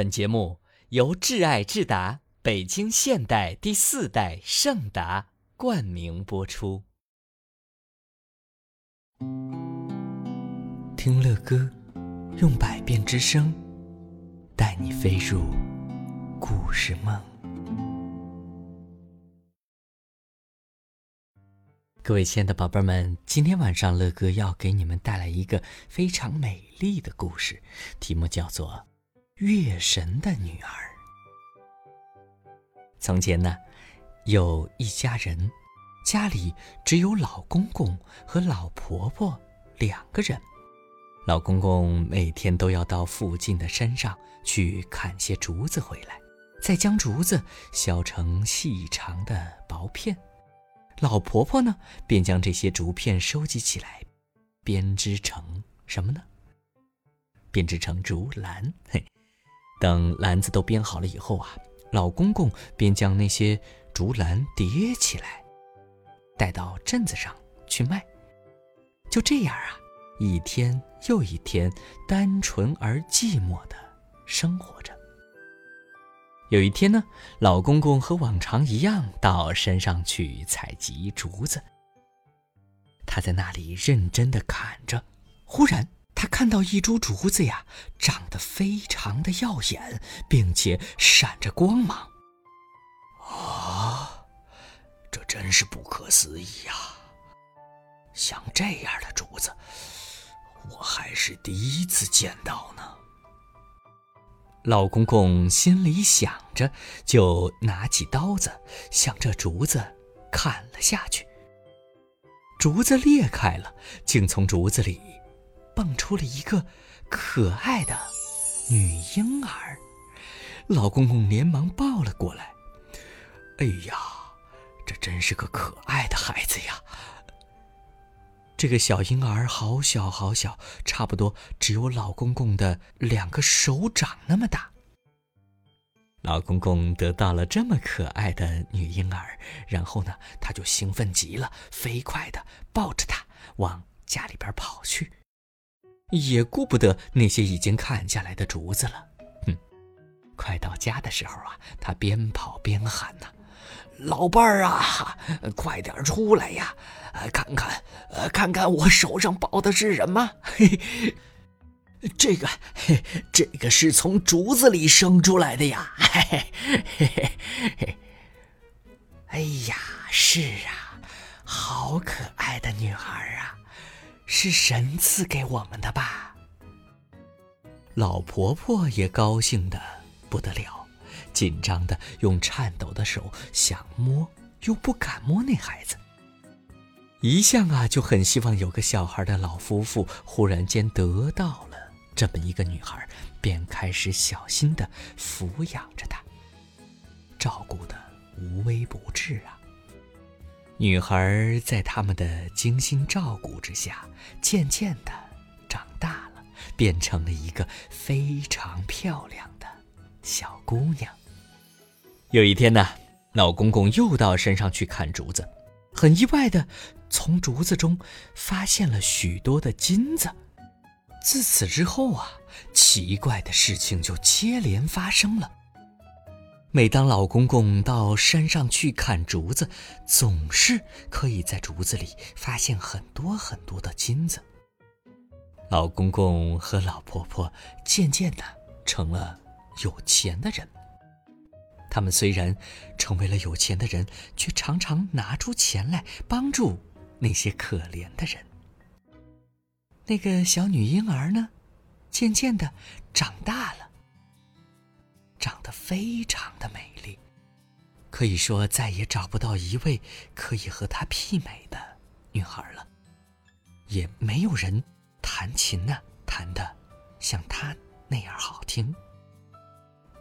本节目由挚爱智达北京现代第四代圣达冠名播出。听乐歌，用百变之声，带你飞入故事梦。各位亲爱的宝贝们，今天晚上乐哥要给你们带来一个非常美丽的故事，题目叫做。月神的女儿。从前呢，有一家人，家里只有老公公和老婆婆两个人。老公公每天都要到附近的山上去砍些竹子回来，再将竹子削成细长的薄片。老婆婆呢，便将这些竹片收集起来，编织成什么呢？编织成竹篮。嘿。等篮子都编好了以后啊，老公公便将那些竹篮叠起来，带到镇子上去卖。就这样啊，一天又一天，单纯而寂寞的生活着。有一天呢，老公公和往常一样到山上去采集竹子。他在那里认真的砍着，忽然。他看到一株竹子呀，长得非常的耀眼，并且闪着光芒。啊，这真是不可思议呀！像这样的竹子，我还是第一次见到呢。老公公心里想着，就拿起刀子向这竹子砍了下去。竹子裂开了，竟从竹子里。蹦出了一个可爱的女婴儿，老公公连忙抱了过来。哎呀，这真是个可爱的孩子呀！这个小婴儿好小好小，差不多只有老公公的两个手掌那么大。老公公得到了这么可爱的女婴儿，然后呢，他就兴奋极了，飞快的抱着她往家里边跑去。也顾不得那些已经砍下来的竹子了。哼！快到家的时候啊，他边跑边喊呐：“老伴儿啊，快点出来呀！看看，看看我手上抱的是什么？嘿，这个，这个是从竹子里生出来的呀！嘿嘿嘿嘿！哎呀，是啊，好可爱的女孩啊！”是神赐给我们的吧？老婆婆也高兴的不得了，紧张的用颤抖的手想摸，又不敢摸那孩子。一向啊就很希望有个小孩的老夫妇，忽然间得到了这么一个女孩，便开始小心的抚养着她，照顾的无微不至啊。女孩在他们的精心照顾之下，渐渐的长大了，变成了一个非常漂亮的小姑娘。有一天呢，老公公又到山上去砍竹子，很意外的从竹子中发现了许多的金子。自此之后啊，奇怪的事情就接连发生了。每当老公公到山上去砍竹子，总是可以在竹子里发现很多很多的金子。老公公和老婆婆渐渐的成了有钱的人。他们虽然成为了有钱的人，却常常拿出钱来帮助那些可怜的人。那个小女婴儿呢，渐渐的长大了。长得非常的美丽，可以说再也找不到一位可以和她媲美的女孩了，也没有人弹琴呢弹的像她那样好听。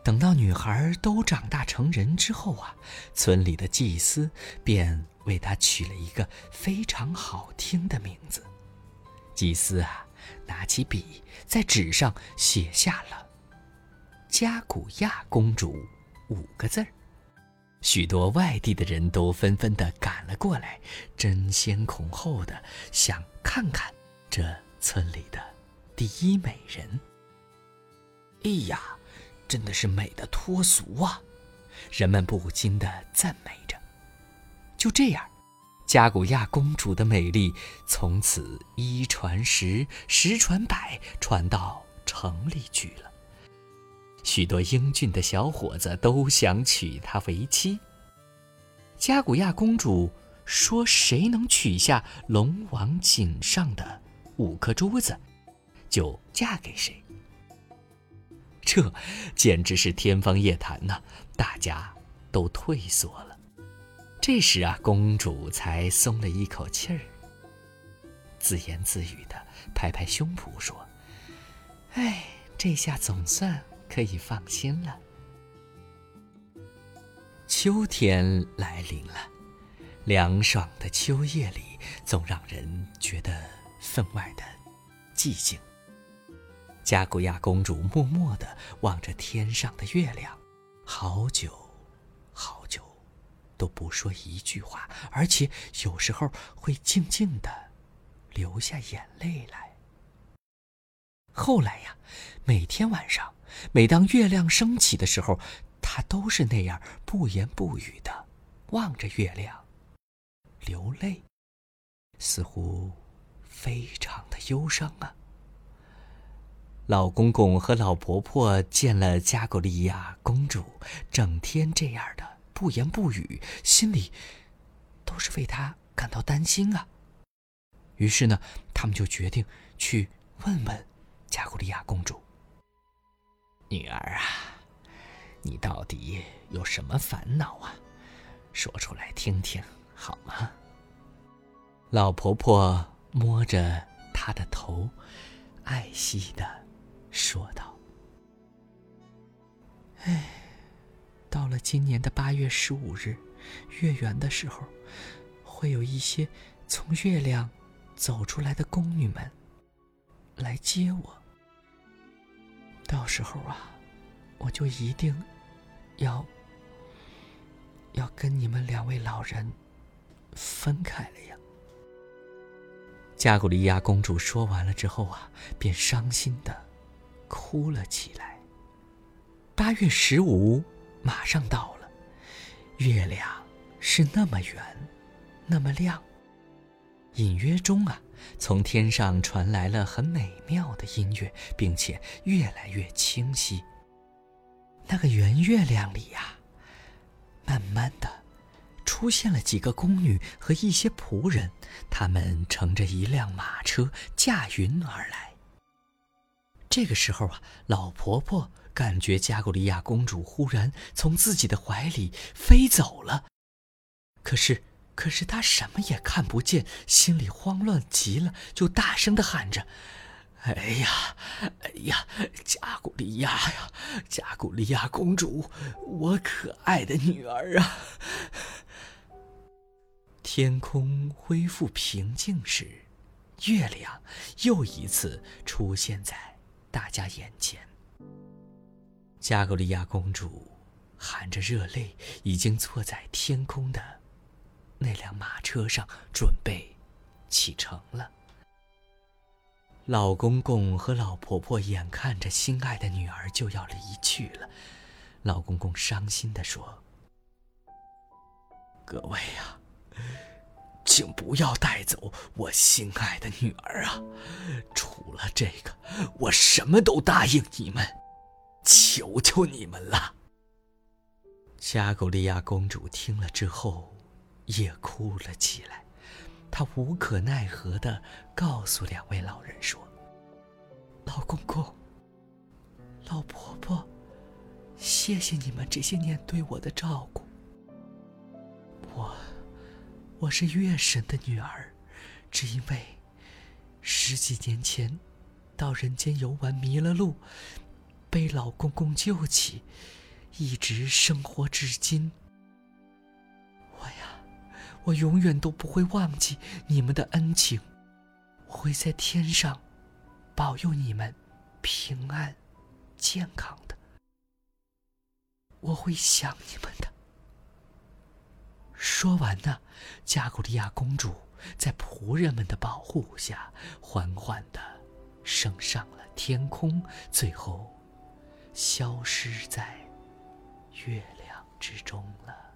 等到女孩都长大成人之后啊，村里的祭司便为她取了一个非常好听的名字。祭司啊，拿起笔在纸上写下了。加古亚公主五个字儿，许多外地的人都纷纷的赶了过来，争先恐后的想看看这村里的第一美人。哎呀，真的是美的脱俗啊！人们不禁的赞美着。就这样，加古亚公主的美丽从此一传十，十传百，传到城里去了。许多英俊的小伙子都想娶她为妻。加古亚公主说：“谁能取下龙王颈上的五颗珠子，就嫁给谁。”这简直是天方夜谭呐！大家都退缩了。这时啊，公主才松了一口气儿，自言自语的拍拍胸脯说：“哎，这下总算可以放心了。”秋天来临了，凉爽的秋夜里，总让人觉得分外的寂静。加古亚公主默默地望着天上的月亮，好久，好久，都不说一句话，而且有时候会静静地流下眼泪来。后来呀，每天晚上，每当月亮升起的时候，她都是那样不言不语的望着月亮，流泪，似乎非常的忧伤啊。老公公和老婆婆见了加古利亚公主，整天这样的不言不语，心里都是为她感到担心啊。于是呢，他们就决定去问问加古利亚公主：“女儿啊，你到底有什么烦恼啊？说出来听听好吗？”老婆婆摸着她的头，爱惜的。说道：“哎，到了今年的八月十五日，月圆的时候，会有一些从月亮走出来的宫女们来接我。到时候啊，我就一定要要跟你们两位老人分开了呀。”加古利亚公主说完了之后啊，便伤心的。哭了起来。八月十五马上到了，月亮是那么圆，那么亮。隐约中啊，从天上传来了很美妙的音乐，并且越来越清晰。那个圆月亮里呀，慢慢的出现了几个宫女和一些仆人，他们乘着一辆马车驾云而来。这个时候啊，老婆婆感觉加古利亚公主忽然从自己的怀里飞走了，可是，可是他什么也看不见，心里慌乱极了，就大声的喊着：“哎呀，哎呀，加古利亚呀，加古利亚公主，我可爱的女儿啊！”天空恢复平静时，月亮又一次出现在。大家眼前，加古利亚公主含着热泪，已经坐在天空的那辆马车上，准备启程了。老公公和老婆婆眼看着心爱的女儿就要离去了，老公公伤心地说：“各位呀。”请不要带走我心爱的女儿啊！除了这个，我什么都答应你们，求求你们了。加古利亚公主听了之后，也哭了起来。她无可奈何的告诉两位老人说：“老公公，老婆婆，谢谢你们这些年对我的照顾。我……”我是月神的女儿，只因为十几年前到人间游玩迷了路，被老公公救起，一直生活至今。我，永远都不会忘记你们的恩情，我会在天上保佑你们平安健康的，我会想你们的。说完呢，加古利亚公主在仆人们的保护下，缓缓地升上了天空，最后消失在月亮之中了。